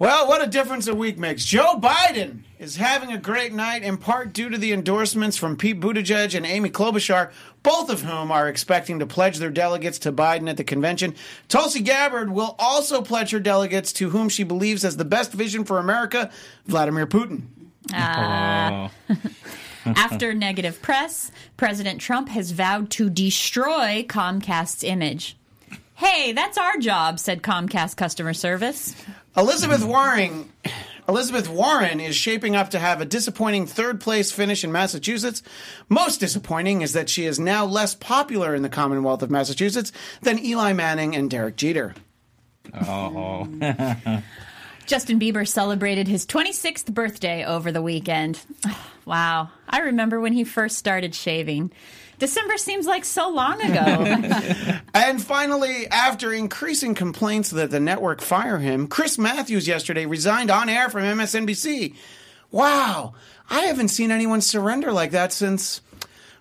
Well, what a difference a week makes. Joe Biden is having a great night, in part due to the endorsements from Pete Buttigieg and Amy Klobuchar, both of whom are expecting to pledge their delegates to Biden at the convention. Tulsi Gabbard will also pledge her delegates to whom she believes has the best vision for America, Vladimir Putin. Uh. After negative press, President Trump has vowed to destroy Comcast's image. Hey, that's our job, said Comcast customer service. Elizabeth Warren Elizabeth Warren is shaping up to have a disappointing third place finish in Massachusetts. Most disappointing is that she is now less popular in the Commonwealth of Massachusetts than Eli Manning and Derek Jeter. Oh. Justin Bieber celebrated his 26th birthday over the weekend. Wow. I remember when he first started shaving. December seems like so long ago. And finally, after increasing complaints that the network fire him, Chris Matthews yesterday resigned on air from MSNBC. Wow, I haven't seen anyone surrender like that since,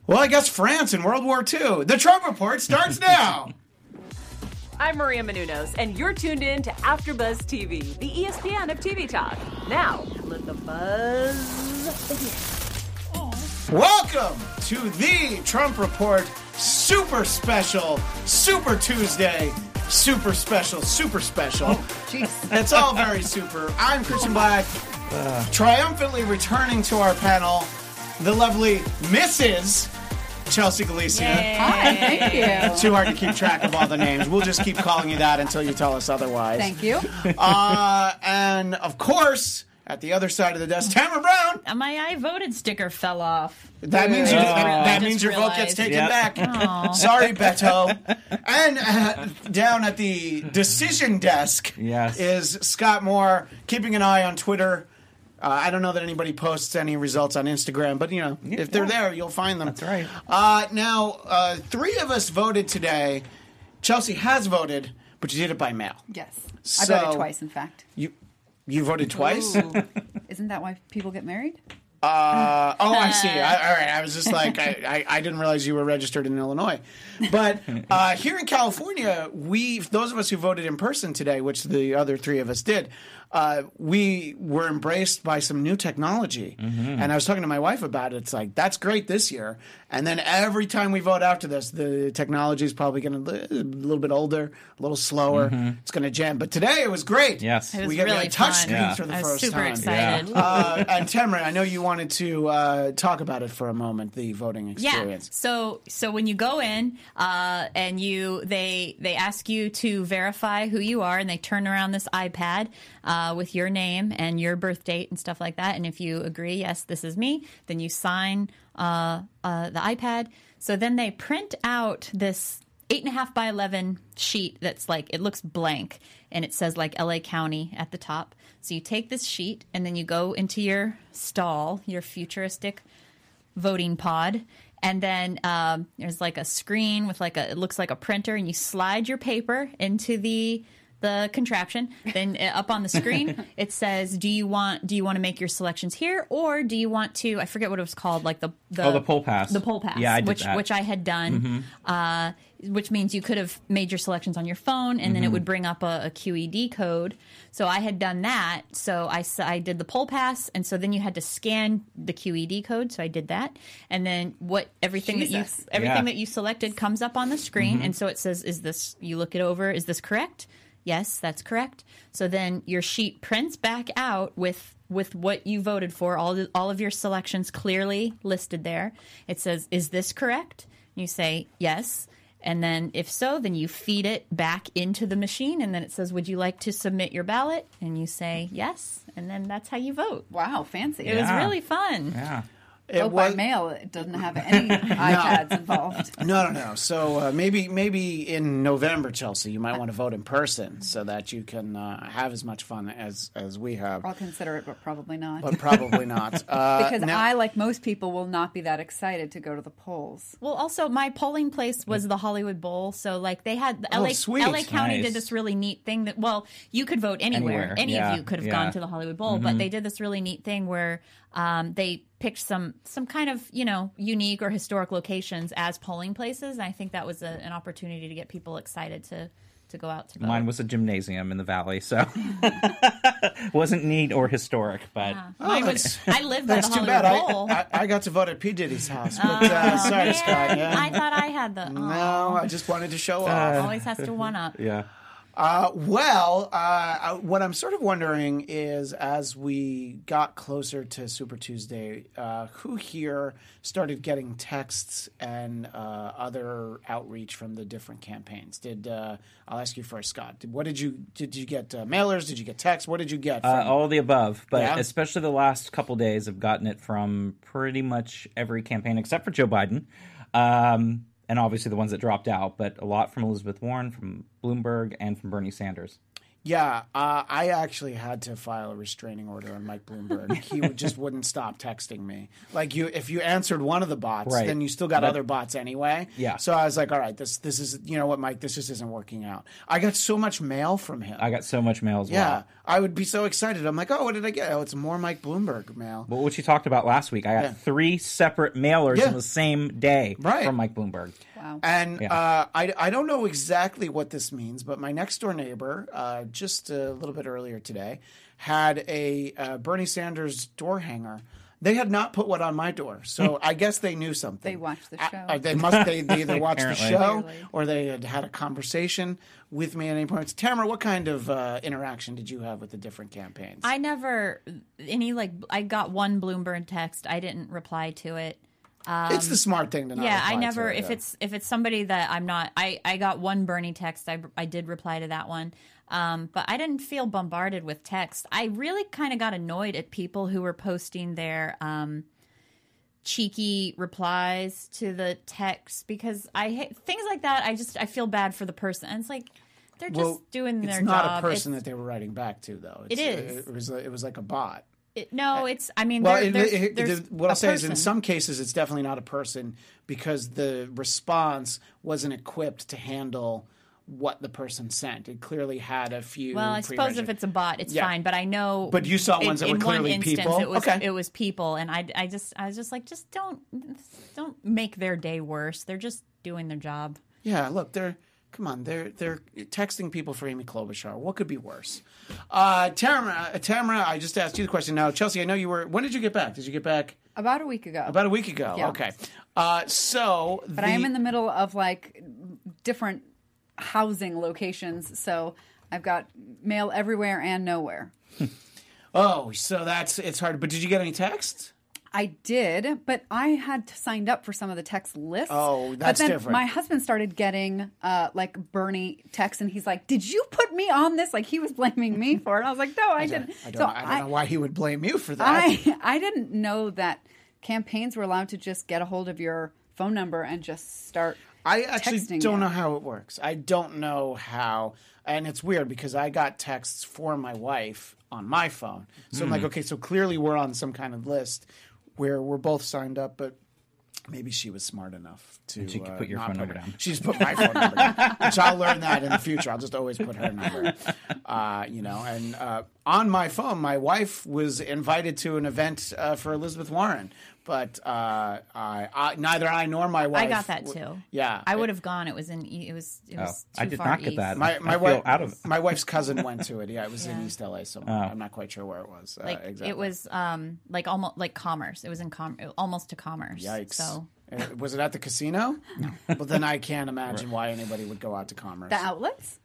well, I guess France in World War II. The Trump Report starts now. I'm Maria Menounos, and you're tuned in to AfterBuzz TV, the ESPN of TV talk. Now, let the buzz begin. Welcome to the Trump Report Super Special, Super Tuesday, Super Special, Super Special. It's all very super. I'm Christian Black, triumphantly returning to our panel, the lovely Mrs. Chelsea Galicia. Hi, thank you. Too hard to keep track of all the names. We'll just keep calling you that until you tell us otherwise. Thank you. Uh, and of course, at the other side of the desk, Tamara Brown. My I voted sticker fell off. That means you, I that just means your vote gets taken Yep. back. Sorry, Beto. And uh, down at the decision desk Yes. is Scott Moore, keeping an eye on Twitter. Uh, I don't know that anybody posts any results on Instagram, but you know, if they're there, you'll find them. That's right. Uh, now, uh, three of us voted today. Chelsea has voted, but you did it by mail. Yes. I So- voted twice, in fact. You you voted twice. Ooh. Isn't that why people get married? Uh, oh, I see. I, all right. I was just like, I, I, I didn't realize you were registered in Illinois. But uh, here in California, we, those of us who voted in person today, which the other three of us did, uh, we were embraced by some new technology. And I was talking to my wife about it. It's like, that's great this year. And then every time we vote after this, the technology is probably going to a little bit older, a little slower. It's going to jam. But today it was great. Yes. It was we got really we touch fun. screens Yeah. for the I was first super time. excited. Uh, and Tamara, I know you wanted to uh, talk about it for a moment, the voting experience. Yeah. experience. So so when you go in uh, and you they they ask you to verify who you are and they turn around this iPad uh, with your name and your birth date and stuff like that. And if you agree, yes, this is me, then you sign uh, uh, the iPad. So then they print out this eight and a half by eleven sheet that's like it looks blank and it says like LA County at the top. So you take this sheet and then you go into your stall, your futuristic voting pod and then um, there's like a screen with like a it looks like a printer and you slide your paper into the the contraption then up on the screen it says do you want do you want to make your selections here or do you want to i forget what it was called like the the, Oh, the poll pass. the poll pass Yeah, I did which that. Mm-hmm. which i had done uh, which means you could have made your selections on your phone and then Mm-hmm. it would bring up a, a qed code so i had done that so I I did the poll pass and so then you had to scan the qed code so i did that and then what everything that you everything Yeah. that you selected comes up on the screen and so it says is this you look it over is this correct yes that's correct. So then your sheet prints back out with with what you voted for. All the, all of your selections clearly listed there. It says is this correct? You say yes. And then if so then you feed it back into the machine and then it says would you like to submit your ballot? And you say yes. And then that's how you vote. Wow, fancy. it was really fun. Yeah. It Vote by mail. It doesn't have any iPads involved. No, no, no. So uh, maybe, maybe in November, Chelsea, you might want to vote in person so that you can uh, have as much fun as as we have. I'll consider it, but probably not. But probably not. Uh, because now- I, like most people, will not be that excited to go to the polls. Well, also my polling place was the Hollywood Bowl, so like they had the LA Oh, sweet. LA County Nice. did this really neat thing that well you could vote anywhere. Anywhere, Any yeah, of you could have yeah. Mm-hmm. gone to the Hollywood Bowl, but they did this really neat thing where um, they picked some some kind of you know unique or historic locations as polling places. And I think that was a, an opportunity to get people excited to to go out to vote. Mine was a gymnasium in the valley, so wasn't neat or historic, but Mine was. I lived That's too bad. I, I, I got to vote at P. Diddy's house. But, uh, sorry, Man, Scott. Yeah. I thought I had the. no, I just wanted to show off. always has to one up. yeah. Uh, well, uh, what I'm sort of wondering is, as we got closer to Super Tuesday, uh, who here started getting texts and uh, other outreach from the different campaigns? Did uh, I'll ask you first, Scott? Did, what did you did you get uh, mailers? Did you get texts? What did you get? Uh, From, all of the above, but Yeah? especially the last couple days, I've gotten it from pretty much every campaign except for Joe Biden, um, and obviously the ones that dropped out. But a lot from Elizabeth Warren, from Bloomberg, and from Bernie Sanders. Yeah, uh, I actually had to file a restraining order on Mike Bloomberg. he would, just wouldn't stop texting me. Like you, if you answered one of the bots, Right. then you still got But- other bots anyway. Yeah. So I was like, all right, this this is you know what, Mike, this just isn't working out. I got so much mail from him. I got so much mail as yeah, well. Yeah, I would be so excited. I'm like, oh, what did I get? Oh, it's more Mike Bloomberg mail. But what you talked about last week, I got Yeah. three separate mailers Yeah. on the same day Right. from Mike Bloomberg. Wow. And Yeah. uh, I, I don't know exactly what this means, but my next door neighbor, uh, just a little bit earlier today, had a uh, Bernie Sanders door hanger. They had not put one on my door, so I guess they knew something. They watched the show. I- they must. They, they either watched the show Clearly. or they had had a conversation with me at any point. Tamara, what kind of uh, interaction did you have with the different campaigns? I never any like I got one Bloomberg text. I didn't reply to it. It's the smart thing to not. yeah, I never. it, if yeah. it's if it's somebody that I'm not, I I got one Bernie text. I I did reply to that one. Um, but I didn't feel bombarded with text. I really kind of got annoyed at people who were posting their um, cheeky replies to the text because I hate things like that. I just I feel bad for the person. And it's like they're just well, doing it's their not job. a person It's- that they were writing back to, though. It It's, is. It was. It was like a bot. It- no, uh, it's. I mean, Well, there- it, there's, it- there's the- what I'll say is, in some cases, it's definitely not a person because the response wasn't equipped to handle what the person sent. It clearly had a few. Well, I suppose if it's a bot, it's Yeah. fine. But I know. But you saw in- ones that were clearly one instance, people? It was Okay. it was people, and I, I just I was just like, just don't don't make their day worse. They're just doing their job. Yeah, look, they're come on, they're they're texting people for Amy Klobuchar. What could be worse? Uh, Tamara, uh, Tamara, I just asked you the question. Now, Chelsea, I know you were. When did you get back? Did you get back About a week ago. about a week ago? Yeah. Okay. Uh, so, but I am in the middle of like different housing locations, so I've got mail everywhere and nowhere. Oh, so that's it's hard. But did you get any texts? I did, but I had signed up for some of the text lists. Oh, but that's then different. My husband started getting uh, like Bernie texts, and he's like, "Did you put me on this?" Like he was blaming me for it. I was like, "No, I, didn't." I don't, so I don't know why he would blame you for that. I I didn't know that campaigns were allowed to just get a hold of your phone number and just start. I actually don't you. know how it works. I don't know how, and it's weird because I got texts for my wife on my phone. So I'm like, okay, so clearly we're on some kind of list where we're both signed up, but maybe she was smart enough to she could uh, put your phone put number her- down. She's put my phone number down, which I'll learn that in the future. I'll just always put her number. Uh, you know, and uh, on my phone, my wife was invited to an event uh, for Elizabeth Warren. But uh, I, I, neither I nor my wife. I got that w- too. Yeah, I would have gone. It was in. E- It was. It Oh, was. I did far not get east. that. My my wife out of- my wife's cousin went to it. Yeah, it was in East LA somewhere. Oh. I'm not quite sure where it was. Like uh, exactly. it was um like almost like commerce. It was in com almost to commerce. Yikes. So Uh, was it at the casino? No. well, then I can't imagine why anybody would go out to commerce. The outlets?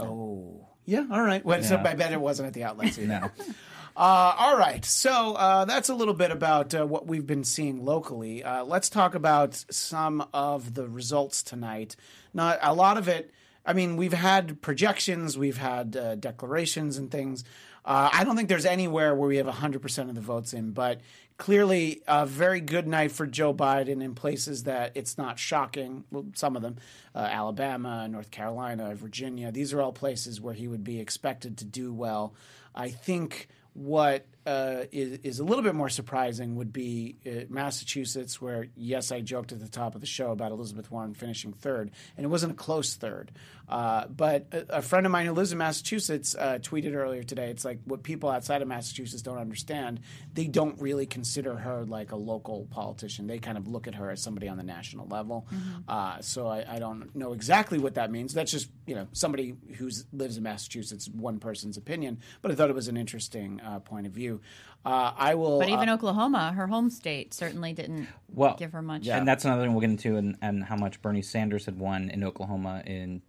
oh, yeah. All right. Well, so I bet it wasn't at the outlets either. No. Uh, all right. So uh, that's a little bit about uh, what we've been seeing locally. Uh, let's talk about some of the results tonight. Not a lot of it. I mean, we've had projections, we've had uh, declarations and things. Uh, I don't think there's anywhere where we have 100% of the votes in, but clearly a very good night for Joe Biden in places that it's not shocking. Well, some of them, Alabama, North Carolina, Virginia, these are all places where he would be expected to do well. I think what uh, is, is a little bit more surprising would be uh, Massachusetts, where, yes, I joked at the top of the show about Elizabeth Warren finishing third, and it wasn't a close third. Uh, but a, a friend of mine who lives in Massachusetts uh, tweeted earlier today it's like what people outside of Massachusetts don't understand. They don't really consider her like a local politician. They kind of look at her as somebody on the national level. Uh, so I, I don't know exactly what that means. That's just you know somebody who lives in Massachusetts, one person's opinion, but I thought it was an interesting uh, point of view. Uh, I will. But even uh, Oklahoma, her home state, certainly didn't Well, give her much. And that's another thing we'll get into, and, and how much Bernie Sanders had won in Oklahoma in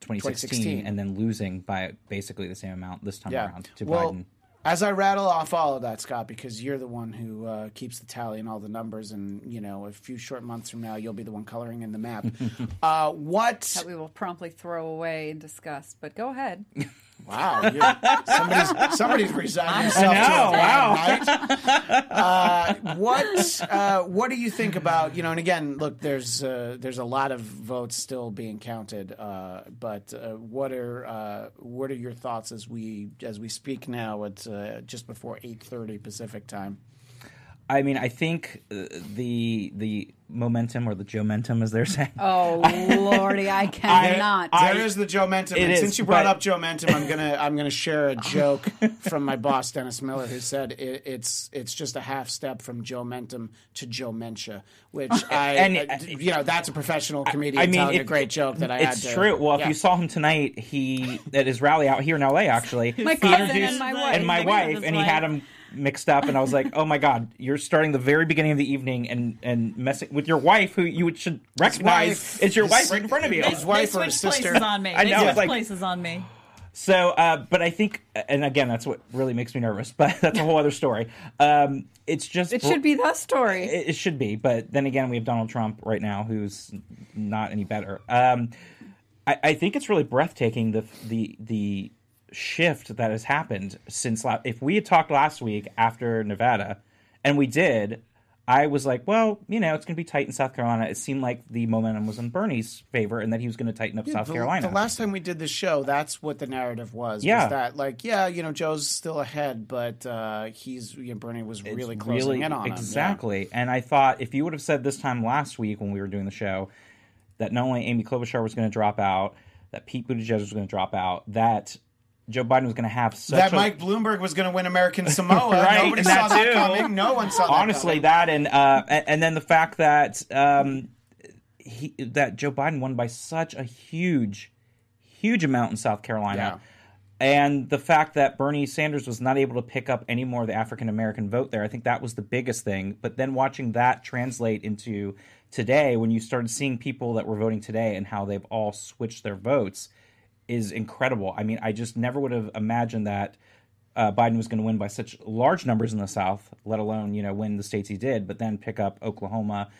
2016, 2016. and then losing by basically the same amount this time yeah. around to well, Biden. as I rattle off all of that, Scott, because you're the one who uh, keeps the tally and all the numbers, and you know, a few short months from now, you'll be the one coloring in the map. uh, what? that we will promptly throw away in disgust. But go ahead. Wow, somebody's somebody's resigned himself to know, a bad night. Uh, what uh, what do you think about you know? And again, look, there's uh, there's a lot of votes still being counted, uh, but uh, what are uh, what are your thoughts as we as we speak now? It's uh, just before eight thirty Pacific time. I mean, I think uh, the the momentum or the Joe-mentum, as they're saying. Oh lordy, I cannot. There is the Joe Mentum. And is, since you brought but- up Joe Mentum, I'm gonna I'm gonna share a joke from my boss Dennis Miller, who said it, it's it's just a half step from Joe Mentum to Joe Mentia, which I And- uh, you know that's a professional comedian I mean, telling it- a great joke that I it's had to. true. Well, if you saw him tonight, he at his rally out here in LA, actually, My cousin and my wife. and my wife, and he wife. had him mixed up, and I was like, "Oh my god, you're starting the very beginning of the evening and and messing with your wife, who you should recognize wife- is your wife right in front of you." his wife they or his sister. places on me. I they know, switched it's like- places on me. So, uh, but I think, and again, that's what really makes me nervous. But that's a whole other story. Um, it's just it should be the story. It, it should be, but then again, we have Donald Trump right now, who's not any better. Um, I, I think it's really breathtaking the the the shift that has happened since la- if we had talked last week after Nevada, and we did. I was like, well, you know, it's going to be tight in South Carolina. It seemed like the momentum was in Bernie's favor, and that he was going to tighten up South the, Carolina. The last time we did the show, that's what the narrative was. Yeah. was that like, yeah, you know, Joe's still ahead, but uh, he's you know, Bernie was really It's closing in on him. Yeah. exactly. And I thought if you would have said this time last week when we were doing the show that not only Amy Klobuchar was going to drop out, that Pete Buttigieg was going to drop out, that Joe Biden was going to have such that a Mike Bloomberg was going to win American Samoa. Right, Nobody and saw that that coming. No one saw that. honestly coming. that and uh and, and then the fact that um he that Joe Biden won by such a huge huge amount in South Carolina. And the fact that Bernie Sanders was not able to pick up any more of the African American vote there, I think that was the biggest thing. But then watching that translate into today, when you started seeing people that were voting today and how they've all switched their votes, is incredible. I mean, I just never would have imagined that uh, Biden was going to win by such large numbers in the South, let alone you know win the states he did, but then pick up Oklahoma,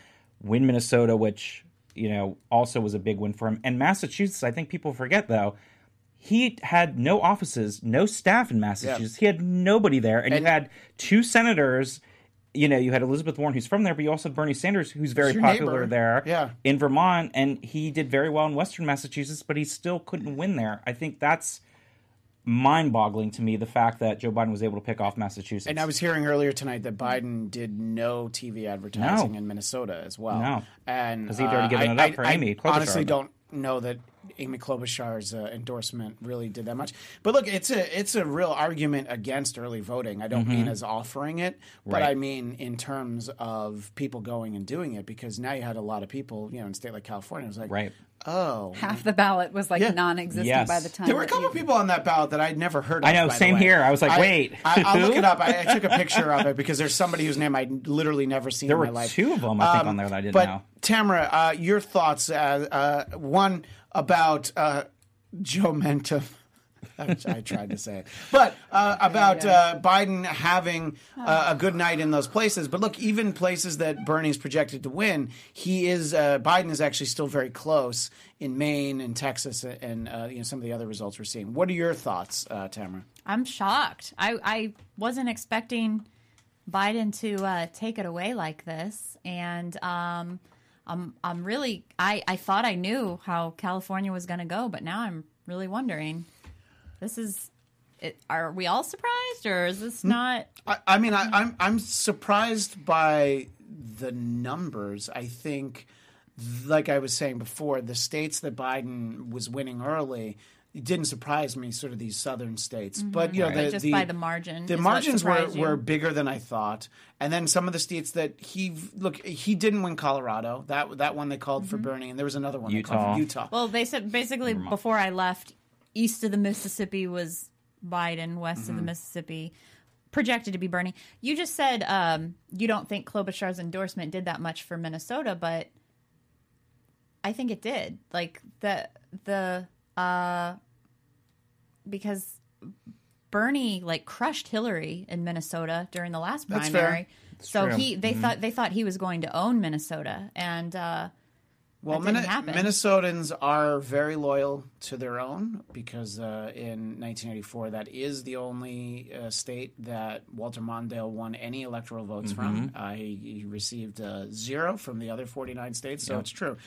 win Minnesota, which you know also was a big win for him, and Massachusetts. I think people forget though. He had no offices, no staff in Massachusetts. He had nobody there, and, you had two senators. You know, you had Elizabeth Warren, who's from there, but you also had Bernie Sanders, who's very popular neighbor. there Yeah. in Vermont, and he did very well in Western Massachusetts, but he still couldn't win there. I think that's mind-boggling to me the fact that Joe Biden was able to pick off Massachusetts. And I was hearing earlier tonight that Biden did no TV advertising No. in Minnesota as well. No. and 'Cause he'd already uh, given I- it up for I- Amy Klobuchar, honestly don't know that Amy Klobuchar's uh, endorsement really did that much. But look, it's a it's a real argument against early voting. I don't mean as offering it, but Mm-hmm. Right. I mean in terms of people going and doing it because now you had a lot of people, you know, in a state like California, it was like, right. oh, Half the ballot was like Yeah. non-existent Yes. by the time There were a couple you- of people on that ballot that I'd never heard of. I know, by the same way. here. I was like, wait, I, I'll look it up. I, I took a picture of it because there's somebody whose name I'd literally never seen There in were my life. two of them, I think, Um, on there that I didn't but know. Tamara, uh, your thoughts? Uh, uh, one about uh, Joe Mentum. I tried to say it, but uh, about uh, Biden having uh, a good night in those places. But look, even places that Bernie's projected to win, he is uh, Biden is actually still very close in Maine and Texas and uh, you know some of the other results we're seeing. What are your thoughts, uh, Tamara? I'm shocked. I, I wasn't expecting Biden to uh, take it away like this, and um, I'm I'm really I, I thought I knew how California was going to go, but now I'm really wondering. This is, it, are we all surprised, or is this not? I, I mean, I, I'm I'm surprised by the numbers. I think, like I was saying before, the states that Biden was winning early, it didn't surprise me. Sort of these southern states, but you know, But the, just the- by the margin the margins were, you. were bigger than I thought. And then some of the states that he look, he didn't win Colorado. That that one they called Mm-hmm. for Bernie, and there was another one they Utah. for Utah. Well, they said basically before I left, east of the Mississippi was Biden, west Mm-hmm. of the Mississippi projected to be Bernie. You just said um, you don't think Klobuchar's endorsement did that much for Minnesota, but I think it did. Like the the uh, because Bernie like crushed Hillary in Minnesota during the last That's primary. So true. he they Mm-hmm. thought they thought he was going to own Minnesota and. uh Well, That didn't Minne- happen. Minnesotans are very loyal to their own because uh, in 1984, that is the only uh, state that Walter Mondale won any electoral votes from. Uh, he, he received uh, zero from the other 49 states, so it's true.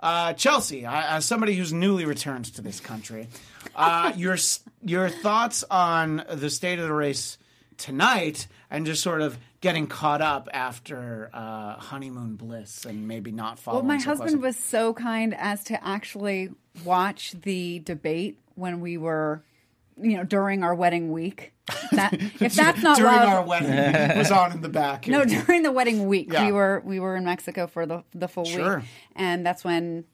Uh, Chelsea, I, as somebody who's newly returned to this country, uh, your your thoughts on the state of the race tonight and just sort of getting caught up after uh, honeymoon bliss and maybe not following. Well, my so husband closely. was so kind as to actually watch the debate when we were, you know, during our wedding week. That if that's not during our wedding it was on in the back. no, during the wedding week, Yeah. we were we were in Mexico for the the full Sure. week, and that's when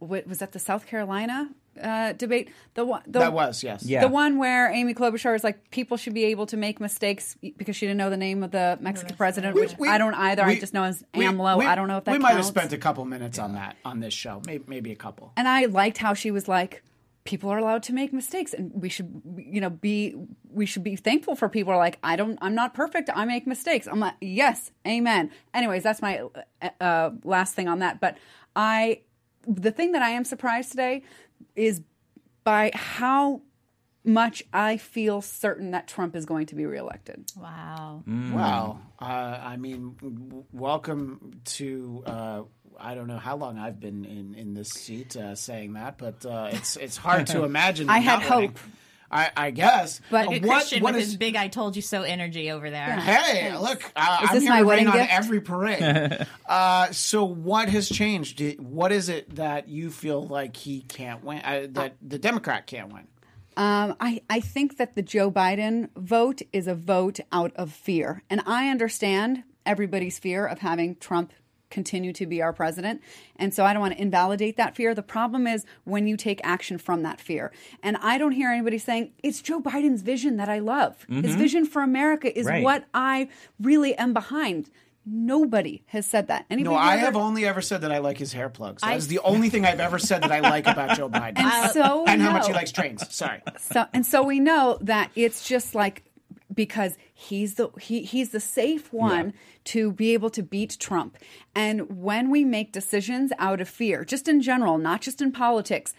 what, was that the South Carolina uh, debate? The one the, that was yes. Yeah. the one where Amy Klobuchar was like, people should be able to make mistakes because she didn't know the name of the Mexican president, which We- I don't either. I just know as we- AMLO. we- I don't know if that we might have spent a couple minutes on that on this show, maybe, maybe a couple. and I liked how she was like, people are allowed to make mistakes, and we should, you know, be we should be thankful for people who are like, I don't, I'm not perfect, I make mistakes. I'm like, yes, amen. Anyways, that's my uh, last thing on that. But I, the thing that I am surprised today is by how much I feel certain that Trump is going to be reelected. Wow. Wow! uh, I mean, w- welcome to. Uh, I don't know how long I've been in, in this seat uh, saying that, but uh, it's it's hard to imagine. I had winning. hope. I, I guess. But- Uh, Good what, Christian what with is- his big "I told you so" energy over there. Hey, look! Uh, Is I'm this here my to rain wedding on every parade. uh, so, what has changed? What is it that you feel like he can't win? Uh, that the Democrat can't win? Um, I, I think that the Joe Biden vote is a vote out of fear. And I understand everybody's fear of having Trump continue to be our president. And so I don't want to invalidate that fear. The problem is when you take action from that fear. And I don't hear anybody saying, it's Joe Biden's vision that I love. His mm-hmm. vision for America is Right. what I really am behind. Nobody has said that. No, Anybody I ever- have only ever said that I like his hair plugs. That I- is the only thing I've ever said that I like about Joe Biden. And so and how much he likes trains. Sorry. So and so we know that it's just like because he's the he, he's the safe one to be able to beat Trump. And when we make decisions out of fear, just in general, not just in politics,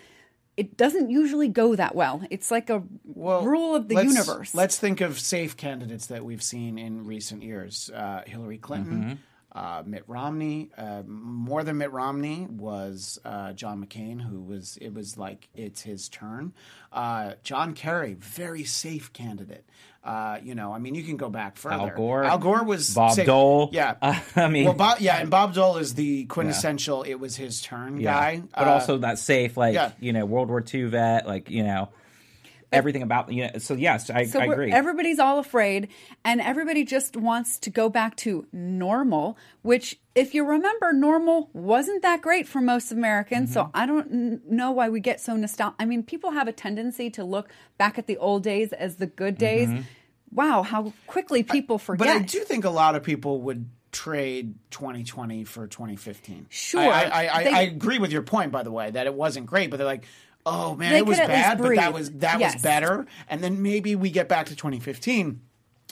it doesn't usually go that well. It's like a rule of the let's- universe. Let's think of safe candidates that we've seen in recent years: uh, Hillary Clinton, Mm-hmm. Uh, Mitt Romney. Uh, more than Mitt Romney was uh, John McCain, who was it was like it's his turn. Uh, John Kerry, very safe candidate. Uh, you know, I mean, you can go back further. Al Gore. Al Gore was Bob safe. Dole. Yeah, I mean- well, Bob, yeah, and Bob Dole is the quintessential. It was his turn guy, but Uh, also that safe, like yeah. you know, World War II vet, like you know, everything about you know. So yes, I, So I agree. everybody's all afraid, and everybody just wants to go back to normal. Which, if you remember, normal wasn't that great for most Americans. So Mm-hmm. I don't know why we get so nostalgic. I mean, people have a tendency to look back at the old days as the good days. Wow, how quickly people forget. Mm-hmm. But I do think a lot of people would trade 2020 for 2015. Sure. I, I, I, They- I agree with your point, by the way, that it wasn't great, but they're like, oh man, They it was could at least bad, but that was that Yes. was better, and then maybe we get back to 2015,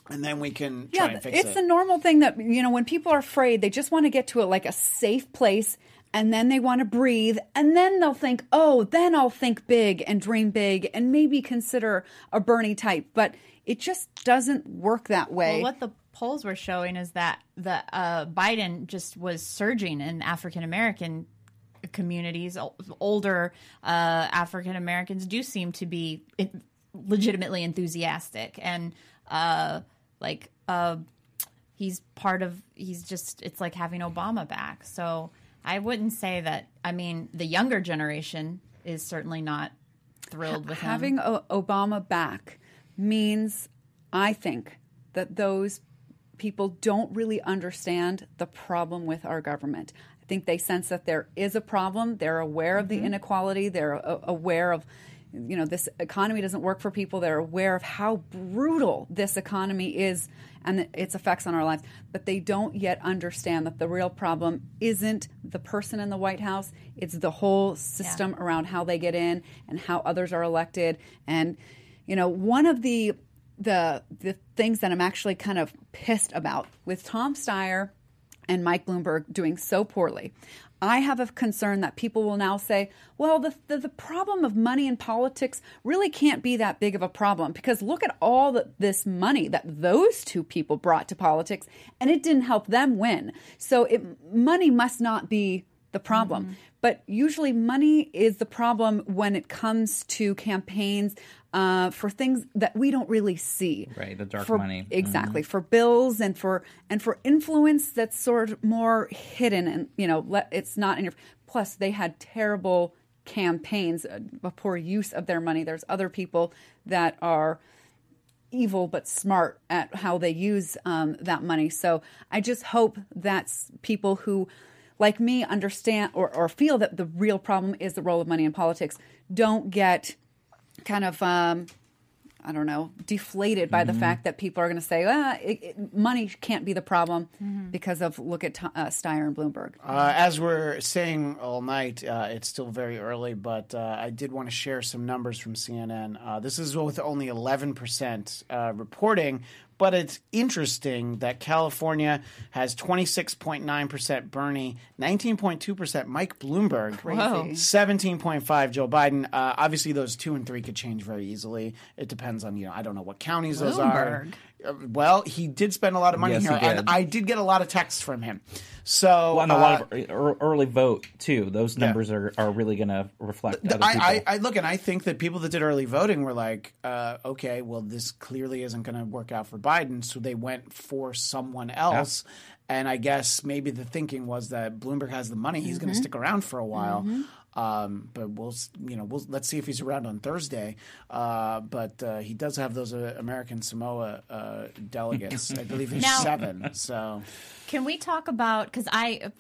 and then we can try yeah, and fix it's it. the normal thing that you know when people are afraid, they just want to get to a, like a safe place, and then they want to breathe, and then they'll think, oh, then I'll think big and dream big, and maybe consider a Bernie type. But it just doesn't work that way. Well, what the polls were showing is that the uh, Biden just was surging in African American communities. Older uh, African Americans do seem to be legitimately enthusiastic, and uh, like uh, he's part of. He's just. It's like having Obama back. So I wouldn't say that. I mean, the younger generation is certainly not thrilled with having Obama back means, I think, that those people don't really understand the problem with our government. Think they sense that there is a problem. They're aware of the mm-hmm. inequality. They're a- aware of, you know, this economy doesn't work for people. They're aware of how brutal this economy is and the- its effects on our lives. But they don't yet understand that the real problem isn't the person in the White House. It's the whole system around how they get in and how others are elected. And you know, one of the the the things that I'm actually kind of pissed about with Tom Steyer and Mike Bloomberg doing so poorly. I have a concern that people will now say, well, the, the, the problem of money in politics really can't be that big of a problem because look at all the, this money that those two people brought to politics and it didn't help them win. So it, money must not be the problem. Mm-hmm. But usually, money is the problem when it comes to campaigns uh, for things that we don't really see. Right, the dark For- money. exactly for bills and for and for influence that's sort of more hidden and you know let, it's not in your. Plus, they had terrible campaigns, uh, a poor use of their money. There's other people that are evil but smart at how they use um, that money. So I just hope that people who, like me, understand or, or feel that the real problem is the role of money in politics don't get kind of. Um, I don't know, deflated by the fact that people are going to say, ah, it, it, money can't be the problem because of look at uh, Steyer and Bloomberg. Uh, as we're saying all night, uh, it's still very early, but uh, I did want to share some numbers from CNN. Uh, this is with only 11% uh, reporting, but it's interesting that California has 26.9% Bernie, 19.2% Mike Bloomberg, 17.5 Joe Biden. Uh, obviously, those two and three could change very easily. It depends on, you know, I don't know what counties those are. Bloomberg. Uh, Well, he did spend a lot of money Yes, he here, did. and I did get a lot of texts from him. So, Well, and a lot uh, of early vote too. Those numbers are, are really going to reflect. I, I, I look and I think that people that did early voting were like, uh, okay, well, this clearly isn't going to work out for Biden, so they went for someone else. And I guess maybe the thinking was that Bloomberg has the money; he's going to stick around for a while. Um, but we'll, you know, we'll let's see if he's around on Thursday. Uh, but uh, he does have those uh, American Samoa uh, delegates. I believe there's Now- seven. So Can we talk about because I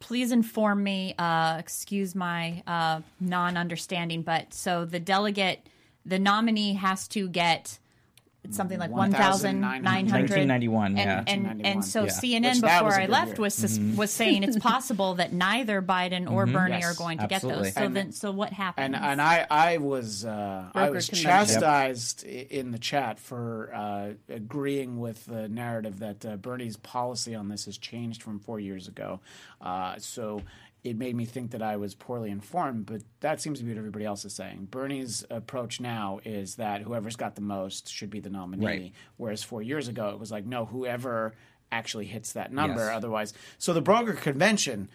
please inform me, uh, excuse my uh, non-understanding, but so the delegate, the nominee has to get something like one thousand nine hundred 1991, yeah. and and, and so Yeah. CNN Which before was a I good left year. was sus- was saying it's possible that neither Biden or Bernie Yes, are going to absolutely. get those. So And- then, so what happens? And and I I was uh, I was convention. chastised i in the chat for uh, agreeing with the narrative that uh, Bernie's policy on this has changed from four years ago. Uh, so it made me think that I was poorly informed, but that seems to be what everybody else is saying. Bernie's approach now is that whoever's got the most should be the nominee, Right. whereas four years ago it was like no, whoever actually hits that number. Yes. Otherwise, so the broker convention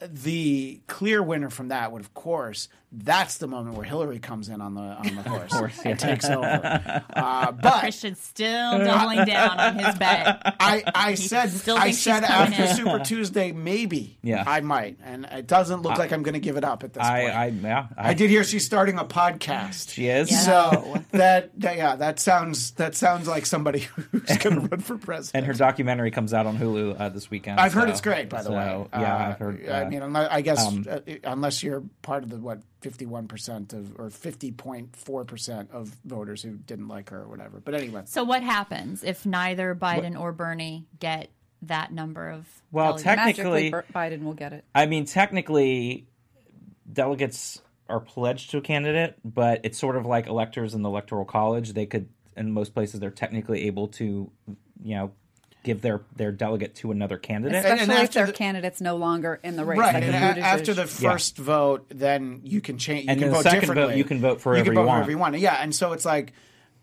the clear winner from that would, of course, that's the moment where Hillary comes in on the on the horse, course, and takes over. Uh, but Christian's still doubling down on his bet. I, I said still I said after in. Super Tuesday maybe Yeah. I might, and it doesn't look like I'm going to give it up at this I, point. I, yeah, I did hear she's starting a podcast. She is. So that, that yeah, that sounds that sounds like somebody who's going to run for president. And her documentary comes out on Hulu uh, this weekend. I've heard it's great, by the so, way. Yeah, Uh, I've heard. I uh, mean, unless, I guess uh, unless you're part of the what fifty one percent of or fifty point four percent of voters who didn't like her or whatever. But anyway, So what happens if neither Biden or Bernie get that number of? Well, delegates? technically- Magically, Biden will get it. I mean, technically, delegates are pledged to a candidate, but it's sort of like electors in the electoral college. They could, in most places, they're technically able to, you know, give their their delegate to another candidate. And- and Especially if after their the- can's no longer in the race. right, like and a a- after the Yeah. first vote, then you can change. You And can the vote second differently. vote, you can vote for you whoever can you vote want. whoever you want. Yeah, and so it's like,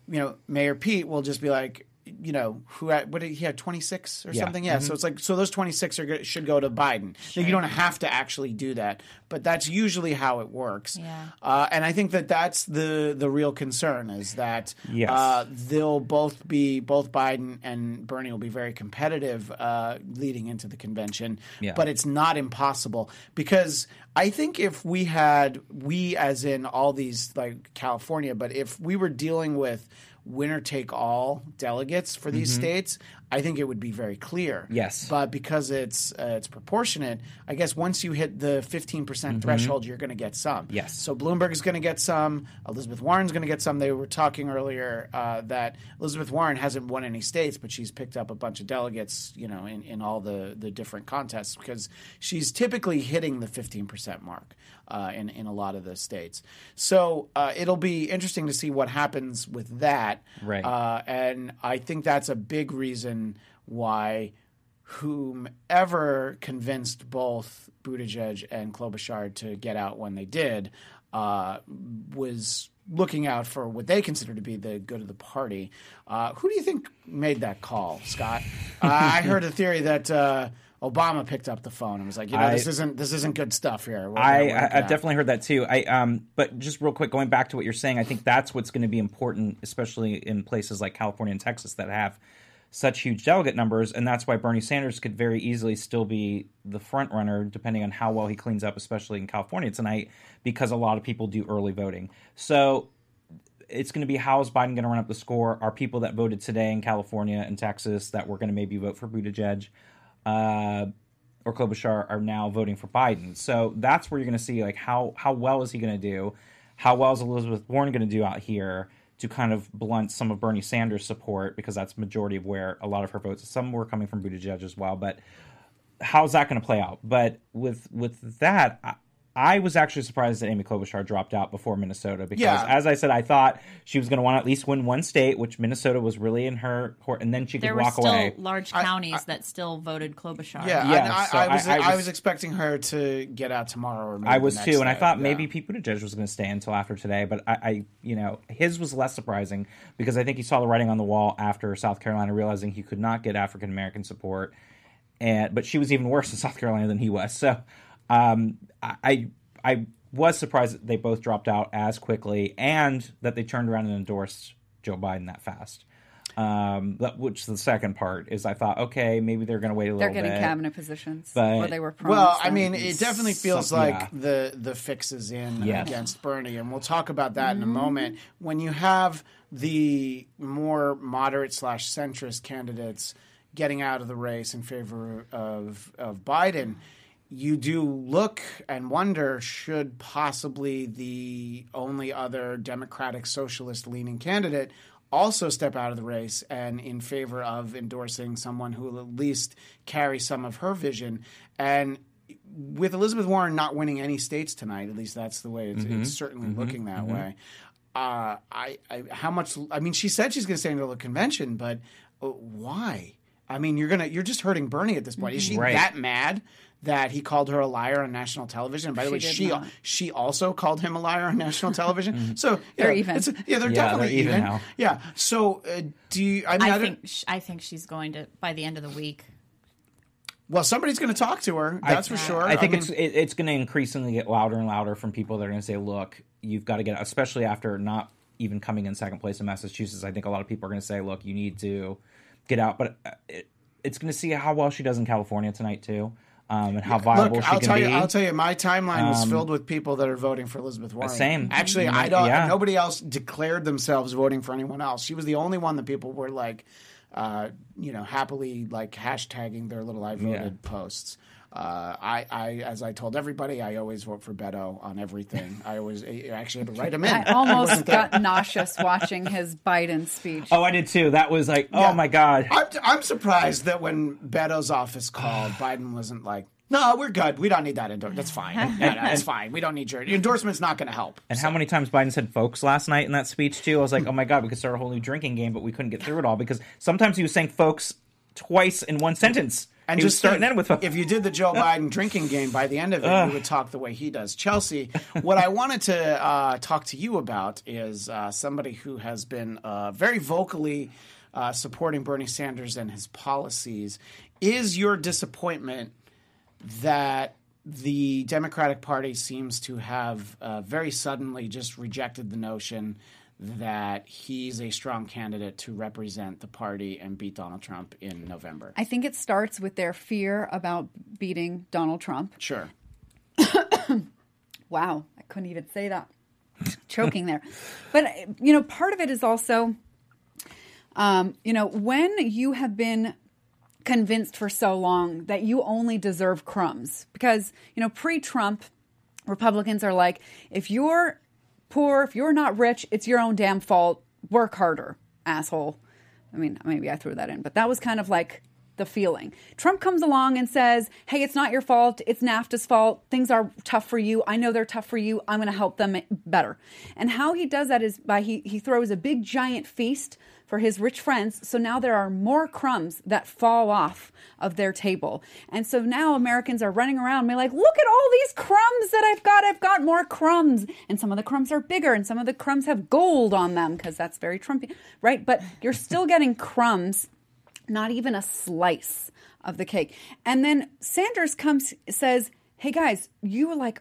you know, Mayor Pete will just be like, you know, who had, what did he had twenty six or Yeah. something? Yeah. So it's like so those twenty six are should go to Biden. Now, You don't have to actually do that, but that's usually how it works. Yeah. Uh, and I think that that's the the real concern is that Yes. uh, they'll both be both Biden and Bernie will be very competitive uh, leading into the convention. Yeah. But it's not impossible because I think if we had we as in all these like California, but if we were dealing with winner take all delegates for these mm-hmm. states, I think it would be very clear. Mm-hmm. Yes. But because it's uh, it's proportionate, I guess once you hit the 15% threshold, you're going to get some. Mm-hmm. Yes. So Bloomberg is going to get some. Elizabeth Warren's going to get some. They were talking earlier uh, that Elizabeth Warren hasn't won any states, but she's picked up a bunch of delegates, you know, in, in all the, the different contests because she's typically hitting the 15% mark uh, in, in a lot of the states. So uh, it'll be interesting to see what happens with that. Right. Uh, and I think that's a big reason why whomever convinced both Buttigieg and Klobuchar to get out when they did uh, was looking out for what they consider to be the good of the party. Uh, who do you think made that call, Scott? uh, I heard a theory that uh, Obama picked up the phone and was like, you know, I- this isn't this isn't good stuff here. We're I, I I've definitely heard that too. I um, but just real quick, going back to what you're saying, I think that's what's going to be important, especially in places like California and Texas that have such huge delegate numbers, and that's why Bernie Sanders could very easily still be the front runner, depending on how well he cleans up, especially in California tonight, because a lot of people do early voting. So it's going to be how is Biden going to run up the score? Are people that voted today in California and Texas that were going to maybe vote for Buttigieg uh, or Klobuchar are now voting for Biden? So that's where you're going to see like how how well is he going to do? How well is Elizabeth Warren going to do out here to kind of blunt some of Bernie Sanders' support because that's majority of where a lot of her votes. Some were coming from Buttigieg as well, but how's that going to play out? But with with that, I, I was actually surprised that Amy Klobuchar dropped out before Minnesota because, Yeah. as I said, I thought she was going to want to at least win one state, which Minnesota was really in her court, and then she could There were walk still away. large counties that still voted Klobuchar. Yeah, Yeah, I, so I, I was I- I, I was, was- expecting her to get out tomorrow. Or maybe I was next too, and I thought Yeah. maybe Pete Buttigieg was going to stay until after today, but I, I, you know, his was less surprising because I think he saw the writing on the wall after South Carolina, realizing he could not get African American support, and but she was even worse in South Carolina than he was. So, um, I, I, I was surprised that they both dropped out as quickly, and that they turned around and endorsed Joe Biden that fast. Um, that, which the second part is, I thought, okay, maybe they're going to wait a little bit. They're getting bit. cabinet positions, But- or they were promised. Well, I mean, it definitely feels Some- like yeah. the the fix is in Yes. against Bernie, and we'll talk about that Mm-hmm. in a moment. When you have the more moderate slash centrist candidates getting out of the race in favor of of Biden, you do look and wonder should possibly the only other Democratic socialist leaning candidate also step out of the race and in favor of endorsing someone who will at least carry some of her vision. And with Elizabeth Warren not winning any states tonight, at least that's the way it's, it's certainly looking that way. Uh, I, I, how much? I mean, she said she's going to stay until the convention, but uh, why? I mean, you're gonna you're just hurting Bernie at this point. Is she Right. that mad that he called her a liar on national television? And by the She way, she not. she also called him a liar on national television. So yeah, They're even. it's- yeah, they're Yeah, definitely they're even even. now. Yeah. So uh, do you? I mean, I, I think sh- I think she's going to by the end of the week. well, somebody's going to talk to her. That's for sure. I think mean, it's it, it's going to increasingly get louder and louder from people that are going to say, "Look, you've got to get," especially after not even coming in second place in Massachusetts. I think a lot of people are going to say, "Look, you need to get out." But uh, it, it's going to see how well she does in California tonight too, um, and how viable Look, she I'll can tell be. you. I'll tell you. My timeline was filled with people that are voting for Elizabeth Warren. same. Actually, I don't. yeah. Nobody else declared themselves voting for anyone else. She was the only one that people were like, uh, you know, happily like hashtagging their little "I voted" posts. Uh, I, I, as I told everybody, I always vote for Beto on everything. I always I actually had to write him in. I almost got nauseous watching his Biden speech. oh, I did too. That was like, Yeah. oh my god. I'm, I'm surprised that when Beto's office called, Biden wasn't like, "No, we're good. We don't need that endorsement. That's fine. Yeah, no, that's fine. We don't need your, your endorsement's not going to help." And how many times Biden said folks last night in that speech too? I was like, oh my god, we could start a whole new drinking game, but we couldn't get through it all because sometimes he was saying folks twice in one sentence. And he just starting think, in with if you did the Joe Biden drinking game, by the end of it, you would talk the way he does. Chelsea, what I wanted to uh, talk to you about is uh, somebody who has been uh, very vocally uh, supporting Bernie Sanders and his policies. Is your disappointment that the Democratic Party seems to have uh, very suddenly just rejected the notion that he's a strong candidate to represent the party and beat Donald Trump in November? I think it starts with their fear about beating Donald Trump. Sure. Wow, I couldn't even say that. Choking there. But, you know, part of it is also, um, you know, when you have been convinced for so long that you only deserve crumbs, because, you know, pre Trump, Republicans are like, if you're poor, if you're not rich, it's your own damn fault. Work harder, asshole. I mean, maybe I threw that in, but that was kind of like the feeling. Trump comes along and says, Hey, it's not your fault. It's NAFTA's fault. Things are tough for you. I know they're tough for you. I'm going to help them better. And how he does that is by he, he throws a big giant feast for his rich friends. So now there are more crumbs that fall off of their table. And so now Americans are running around and be like, look at all these crumbs that I've got. I've got more crumbs. And some of the crumbs are bigger and some of the crumbs have gold on them because that's very Trumpy, right? But you're still getting crumbs not even a slice of the cake. And then Sanders comes says, "Hey guys, you are like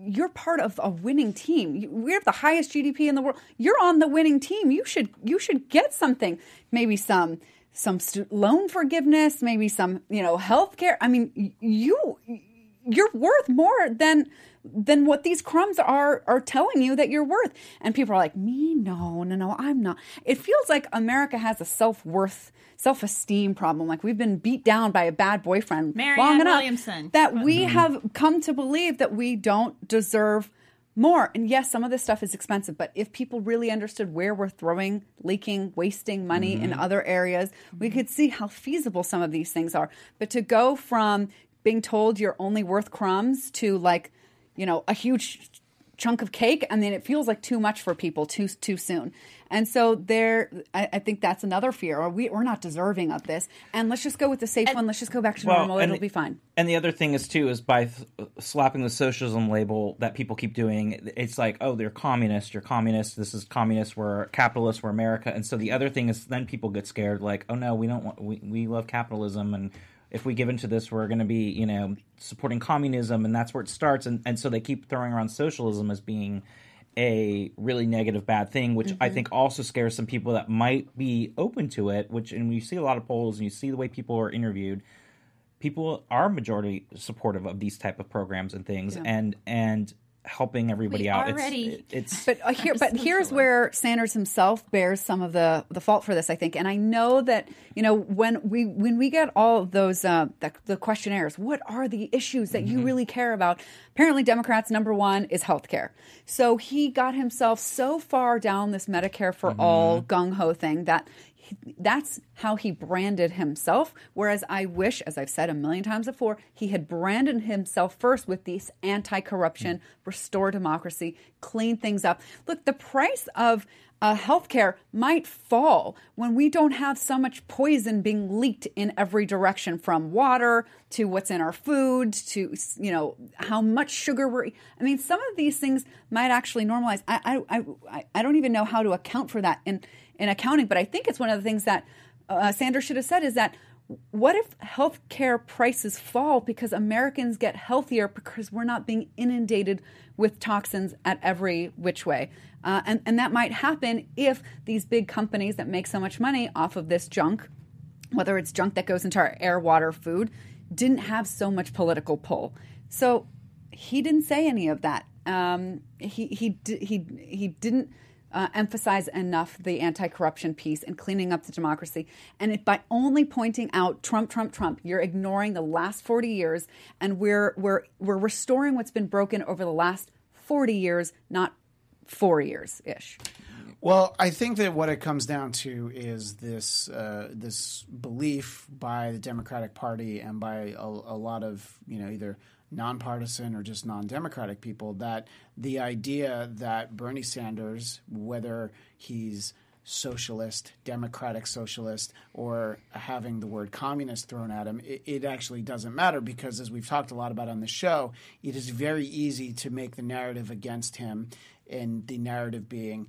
you're part of a winning team. We have the highest GDP in the world. You're on the winning team. You should you should get something. Maybe some some loan forgiveness, maybe some, you know, health care. I mean, you you're worth more than than what these crumbs are are telling you that you're worth. And people are like, "Me? No, no, no, I'm not." It feels like America has a self-worth self esteem problem. Like we've been beat down by a bad boyfriend Marianne long enough Williamson. that we mm-hmm. have come to believe that we don't deserve more. And yes, some of this stuff is expensive, but if people really understood where we're throwing, leaking, wasting money in mm-hmm. other areas, we could see how feasible some of these things are. But to go from being told you're only worth crumbs to like, you know, a huge chunk of cake and then it feels like too much for people too too soon and so there I, I think that's another fear or we, we're not deserving of this and let's just go with the safe one let's just go back to normal and it'll the- be fine And the other thing is too is by th- slapping the socialism label that people keep doing. It's like, oh, they're communist. You're communist. This is communist. We're capitalist. We're America. And so the other thing is, then people get scared. Like, oh no, we don't want. We we love capitalism, and if we give into this, we're going to be, you know, supporting communism, and that's where it starts. And and so they keep throwing around socialism as being a really negative bad thing which i mm-hmm. think also scares some people that might be open to it which and you see a lot of polls and you see the way people are interviewed. People are majority supportive of these type of programs and things. And and helping everybody We out already- it's it's But uh, here, but here's where Sanders himself bears some of the the fault for this, I think. And I know that you know when we when we get all of those uh, the, the questionnaires, what are the issues that you really care about? Apparently, Democrats' number one is health care. So he got himself so far down this Medicare for all gung ho thing that he- that's how he branded himself. Whereas I wish, as I've said a million times before, he had branded himself first with these anti corruption, restore democracy, clean things up. Look, the price of uh, healthcare might fall when we don't have so much poison being leaked in every direction from water to what's in our food to you know how much sugar we're i mean some of these things might actually normalize i i i, I don't even know how to account for that in in accounting but i think it's one of the things that uh, sanders should have said is that what if healthcare prices fall because Americans get healthier because we're not being inundated with toxins at every which way? Uh, and, and that might happen if these big companies that make so much money off of this junk, whether it's junk that goes into our air, water, food, didn't have so much political pull. So he didn't say any of that. Um, he, he, he, he didn't uh, emphasize enough the anti-corruption piece and cleaning up the democracy. And it, by only pointing out Trump, Trump, Trump, you're ignoring the last 40 years, and we're we're we're restoring what's been broken over the last 40 years, not four years ish. Well, I think that what it comes down to is this uh, this belief by the Democratic Party and by a, a lot of you know either nonpartisan or just non-democratic people that the idea that Bernie Sanders, whether he's socialist, democratic socialist, or having the word communist thrown at him, it, it actually doesn't matter because, as we've talked a lot about on the show, it is very easy to make the narrative against him, and the narrative being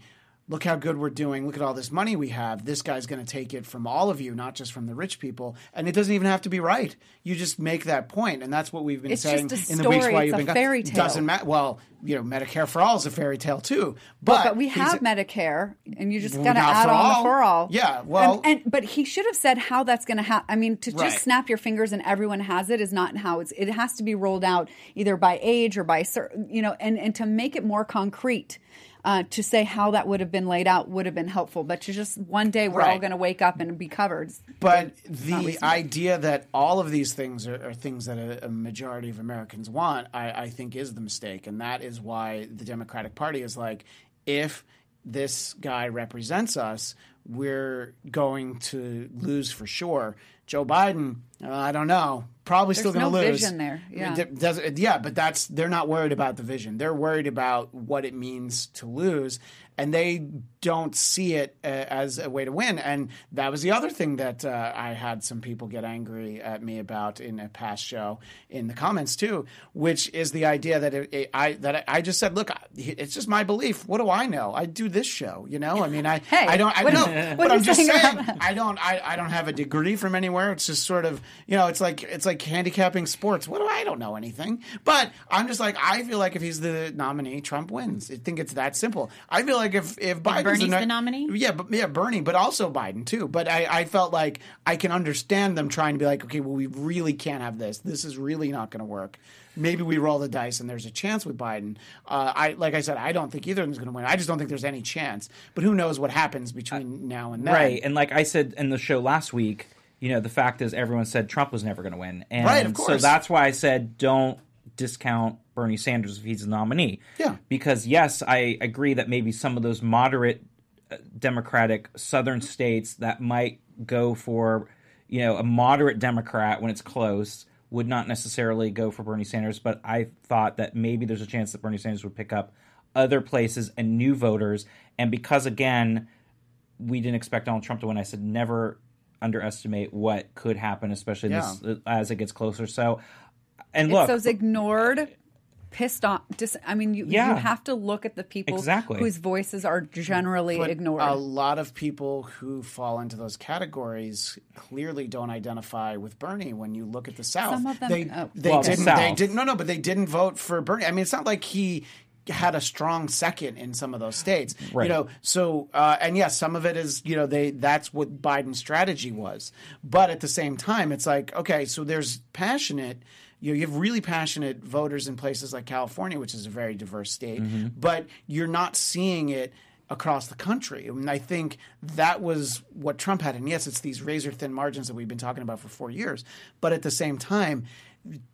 look how good we're doing. Look at all this money we have. This guy's going to take it from all of you, not just from the rich people. And it doesn't even have to be right. You just make that point, and that's what we've been It's saying just a in the weeks while It's you've a been fairy tale. Doesn't matter. Well, you know, Medicare for all is a fairy tale too. But, But, we have Medicare, and you're just Well, got to add for on all. for all. Yeah, well- and, and but he should have said how that's going to happen. I mean, to Right. just snap your fingers and everyone has it is not how it's. It has to be rolled out either by age or by certain, you know, and and to make it more concrete. Uh, to say how that would have been laid out would have been helpful, but to just one day we're all going to wake up and be covered. But the idea that all of these things are, are things that a, a majority of Americans want, I, I think is the mistake. And that is why the Democratic Party is like, if this guy represents us, we're going to lose for sure. Joe Biden, uh, I don't know, probably still going to no lose. vision there, yeah. It does- yeah, but that's they're not worried about the vision. They're worried about what it means to lose, and they don't see it uh, as a way to win. And that was the other thing that uh, I had some people get angry at me about in a past show in the comments too, which is the idea that it, it- I that I just said, look, it's just my belief. What do I know? I do this show, you know. I mean, I Hey, I don't I what know, are you- what but I'm just saying? I don't I, I don't have a degree from anywhere. It's just sort of you know it's like it's like handicapping sports. What do I don't know anything, but I'm just like I feel like if he's the nominee, Trump wins. I think it's that simple. I feel like if if Biden's Bernie's no- the nominee? yeah, but yeah, Bernie, but also Biden too. But I, I felt like I can understand them trying to be like, okay, well, we really can't have this. This is really not going to work. Maybe we roll the dice and there's a chance with Biden. Uh, I like I said, I don't think either of them is going to win. I just don't think there's any chance. But who knows what happens between now and then? Right. And like I said in the show last week, you know, the fact is everyone said Trump was never going to win. And Right, of so that's why I said don't discount Bernie Sanders if he's a nominee. Yeah. Because yes, I agree that maybe some of those moderate uh, democratic southern states that might go for, you know, a moderate democrat when it's close would not necessarily go for Bernie Sanders, but I thought that maybe there's a chance that Bernie Sanders would pick up other places and new voters and because again, we didn't expect Donald Trump to win. I said never underestimate what could happen, especially this, as it gets closer. So, and look, it's those ignored, pissed off. Dis- I mean, you, Yeah. you have to look at the people Exactly. whose voices are generally But ignored. a lot of people who fall into those categories clearly don't identify with Bernie. When you look at the South, Some of them- they oh. they Well, didn't they South. didn't no no, but they didn't vote for Bernie. I mean, it's not like he had a strong second in some of those states Right. you know so uh, and yes some of it is you know they that's what biden's strategy was but at the same time it's like okay so there's passionate you, know, you have really passionate voters in places like California, which is a very diverse state, mm-hmm. but you're not seeing it across the country. And I think that was what Trump had. And yes, it's these razor thin margins that we've been talking about for four years. But at the same time,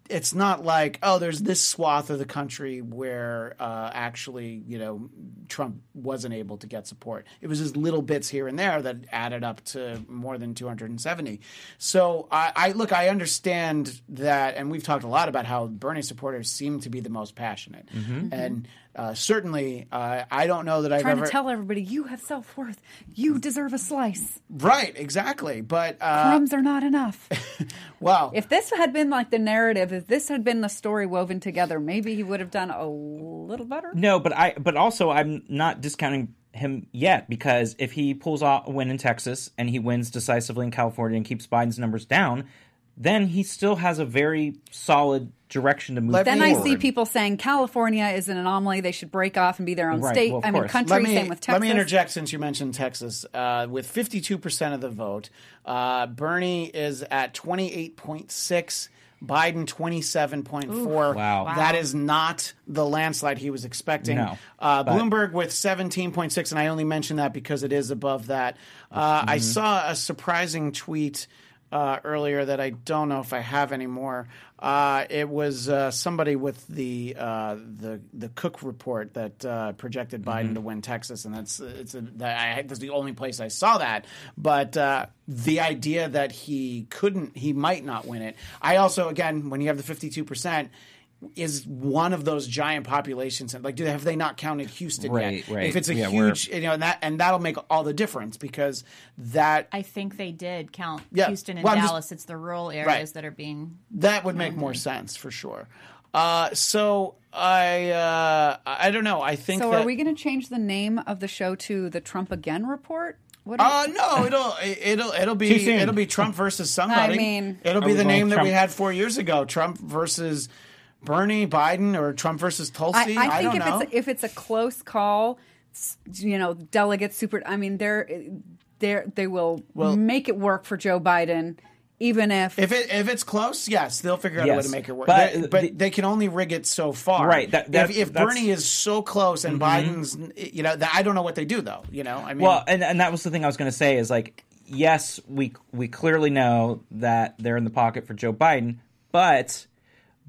it's not like oh there's this swath of the country where uh, actually you know Trump wasn't able to get support. It was just little bits here and there that added up to more than 270. So I, I look, I understand that, and we've talked a lot about how Bernie supporters seem to be the most passionate, and uh, certainly uh, I don't know that I've Trying ever to tell everybody you have self worth. You deserve a slice. right exactly, but uh, Crumbs are not enough. well, if this had been like the narrative, if this had been the story woven together, maybe he would have done a little better. No, but I but also I'm not discounting him yet because if he pulls off a win in Texas and he wins decisively in California and keeps Biden's numbers down, then he still has a very solid direction to move. Then me- I see people saying California is an anomaly. They should break off and be their own Right, state. well, of I mean, course. country. let me same with Texas. let me interject since you mentioned Texas. Uh, with fifty two percent of the vote, uh, Bernie is at twenty eight point six. Biden twenty seven point four. Wow. Wow. that is not the landslide he was expecting. No, uh, but- Bloomberg with seventeen point six, and I only mention that because it is above that. Uh, Mm-hmm. I saw a surprising tweet uh, earlier that I don't know if I have anymore. Uh, it was uh, somebody with the uh, the the Cook report that uh, projected Biden Mm-hmm. to win Texas, and that's it's a, that I, that's the only place I saw that. But uh, the idea that he couldn't, he might not win it. I also, again, when you have the fifty two percent. Is one of those giant populations, and like, do have they not counted Houston Right, yet? right. If it's a Yeah, huge, you know, and that and that'll make all the difference because that I think they did count Yeah. Houston and Well, I'm just- Dallas. it's the rural areas Right. that are being. That would make more sense for sure. Uh, so I uh, I don't know. I think So that, are we going to change the name of the show to the Trump Again Report? What Uh, no, it'll it'll it'll be it'll be Trump versus somebody. I mean- it'll be the going name that we had four years ago: Trump versus Bernie, Biden, or Trump versus Tulsi. I, I think don't if know. it's if it's a close call, you know, delegates super. I mean, they're they they will Well- make it work for Joe Biden, even if, If it if it's close, yes, they'll figure out a way to make it work. But They- but the- they can only rig it so far. Right, that- if that's- if that's- Bernie is so close and mm-hmm. Biden's, you know, that, I don't know what they do though. You know, I mean, Well, and and that was the thing I was going to say is like, yes, we we clearly know that they're in the pocket for Joe Biden, but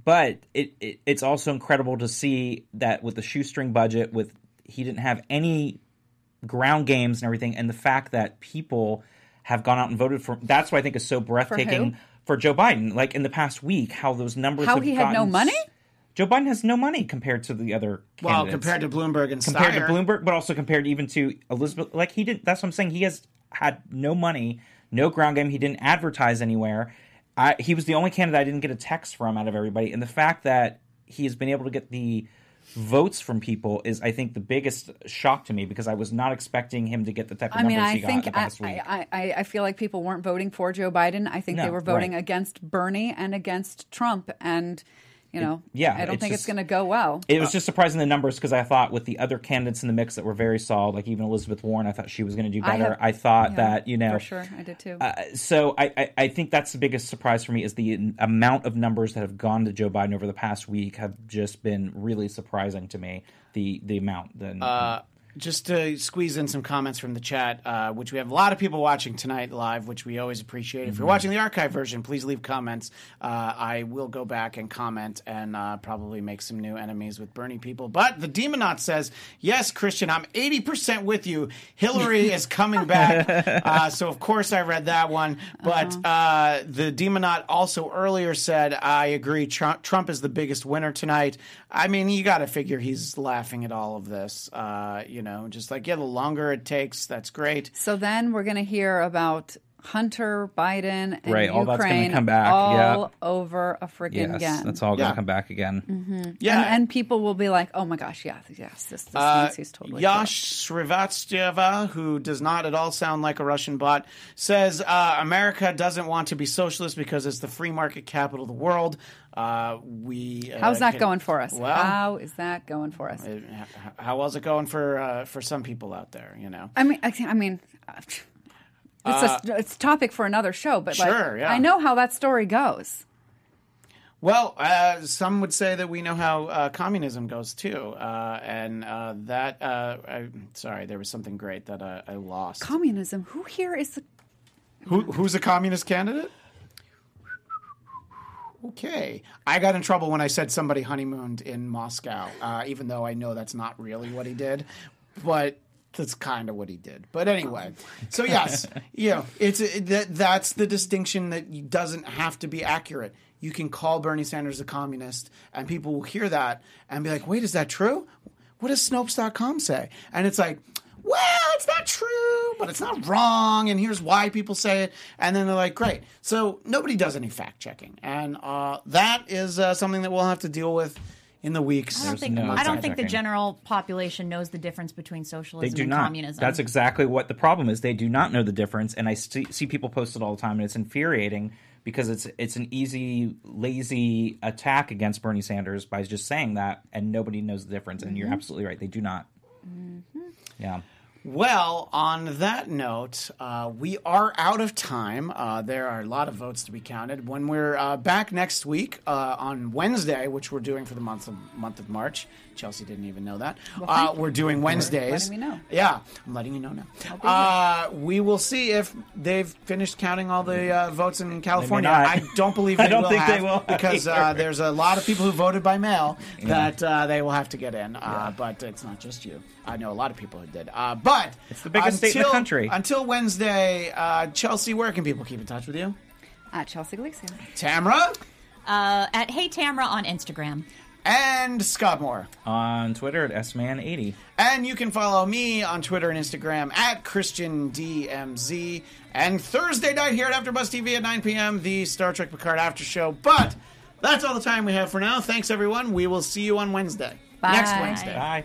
but it, it it's also incredible to see that with the shoestring budget, with he didn't have any ground games and everything, and the fact that people have gone out and voted for that's what I think is so breathtaking who? for, Joe Biden. Like in the past week, how those numbers How have he had no money? Joe Biden has no money compared to the other. well, candidates compared to Bloomberg and compared Steyer, to Bloomberg, but also compared even to Elizabeth. Like he didn't. That's what I'm saying. He has had no money, no ground game. He didn't advertise anywhere. I, he was the only candidate I didn't get a text from out of everybody, and the fact that he has been able to get the votes from people is, I think, the biggest shock to me because I was not expecting him to get the type of I mean, numbers I he got think the I, past week. I, I, I feel like people weren't voting for Joe Biden. I think they were voting right. against Bernie and against Trump, and you know, yeah, I don't it's think it's going to go well. It was just surprising the numbers because I thought with the other candidates in the mix that were very solid, like even Elizabeth Warren, I thought she was going to do I better. have- I, thought yeah, that you know for sure, I did too. Uh, so I, I, I think that's the biggest surprise for me is the amount of numbers that have gone to Joe Biden over the past week have just been really surprising to me. The the amount. Then Uh, just to squeeze in some comments from the chat, uh, which we have a lot of people watching tonight live, which we always appreciate. If Mm-hmm. you're watching the archive version, please leave comments. Uh, I will go back and comment and uh, probably make some new enemies with Bernie people. But the Demonaut says, "Yes, Christian, I'm 80% with you. Hillary is coming back." Uh, so of course I read that one. But uh, the Demonaut also earlier said, "I agree. Trump, Trump is the biggest winner tonight." I mean, you got to figure he's laughing at all of this. Uh, you know, just like yeah, the longer it takes, that's great. So then we're going to hear about Hunter Biden and Right, all that's gonna Ukraine come back, all yeah. over a friggin' yes, again. that's all going to Yeah. come back again. Yeah, And, and people will be like, "Oh my gosh, yeah, yes, this, this Uh, means he's totally Yash Srivatsyeva, who does not at all sound like a Russian bot, says uh, America doesn't want to be socialist because it's the free market capital of the world. Uh, we uh, How's that can- going for us? Well, How is that going for us? h- how well's it going for uh, for some people out there? You know, I mean, I, I mean, uh, it's a it's topic for another show, but like, yeah. I know how that story goes. Well, uh, some would say that we know how uh, communism goes too, uh, and uh, that. Uh, I, sorry, there was something great that uh, I lost. Communism. Who here is the Who, who's a communist candidate? Okay, I got in trouble when I said somebody honeymooned in Moscow, uh, even though I know that's not really what he did, but that's kind of what he did. But anyway, so yes, you know, it's that that's the distinction that doesn't have to be accurate. You can call Bernie Sanders a communist, and people will hear that and be like, "Wait, is that true? What does Snopes.com say?" And it's like, well, it's not true, but it's not wrong, and here's why people say it. And then they're like, great. So nobody does any fact checking, and uh, that is uh, something that we'll have to deal with in the weeks. I don't think, no I don't think the general population knows the difference between They socialism do and not. communism. That's exactly what the problem is. They do not know the difference, and I see, see people post it all the time, and it's infuriating because it's it's an easy, lazy attack against Bernie Sanders by just saying that, and nobody knows the difference. And you're mm-hmm. absolutely right; they do not. Mm-hmm. Yeah. Well, on that note, uh, we are out of time. Uh, there are a lot of votes to be counted. When we're uh, back next week uh, on Wednesday, which we're doing for the month of month of March, Chelsea didn't even know that. uh, we're doing Wednesdays. letting me know. Yeah, I'm letting you know now. Uh, we will see if they've finished counting all the uh, votes in California. I don't believe they I don't will think have, they will because uh, there's a lot of people who voted by mail that uh, they will have to get in. Uh, But it's not just you. I know a lot of people who did. Uh, but It's the biggest state in the country. Until Wednesday, uh, Chelsea, where can people keep in touch with you? at Chelsea Galicia? Tamra uh, at Hey Tamra on Instagram. and Scott Moore. On Twitter at sman80. And you can follow me on Twitter and Instagram at ChristianDMZ. And Thursday night here at AfterBuzz TV at 9 p.m. the Star Trek Picard After Show. But That's all the time we have for now. Thanks, everyone. We will see you on Wednesday. Bye. Next Wednesday. Bye.